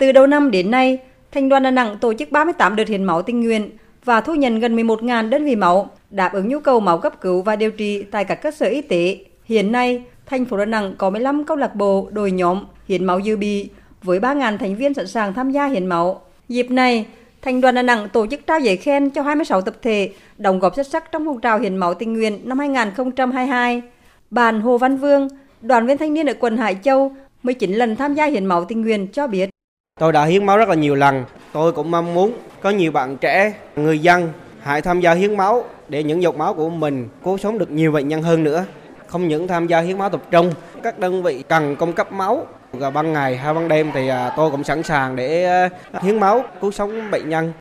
Từ đầu năm đến nay, Thành đoàn Đà Nẵng tổ chức 38 đợt hiến máu tình nguyện và thu nhận gần 11.000 đơn vị máu, đáp ứng nhu cầu máu cấp cứu và điều trị tại các cơ sở y tế. Hiện nay, thành phố Đà Nẵng có 15 câu lạc bộ, đội nhóm hiến máu dự bị với 3.000 thành viên sẵn sàng tham gia hiến máu. Dịp này, Thành đoàn Đà Nẵng tổ chức trao giấy khen cho 26 tập thể đóng góp xuất sắc trong phong trào hiến máu tình nguyện năm 2022. bàn Hồ Văn Vương, đoàn viên thanh niên ở quận Hải Châu, 19 lần tham gia hiến máu tình nguyện cho biết. Tôi đã hiến máu rất là nhiều lần. Tôi cũng mong muốn có nhiều bạn trẻ, người dân hãy tham gia hiến máu để những giọt máu của mình cứu sống được nhiều bệnh nhân hơn nữa. Không những tham gia hiến máu tập trung, các đơn vị cần cung cấp máu và ban ngày hay ban đêm thì à, tôi cũng sẵn sàng để à, hiến máu cứu sống bệnh nhân.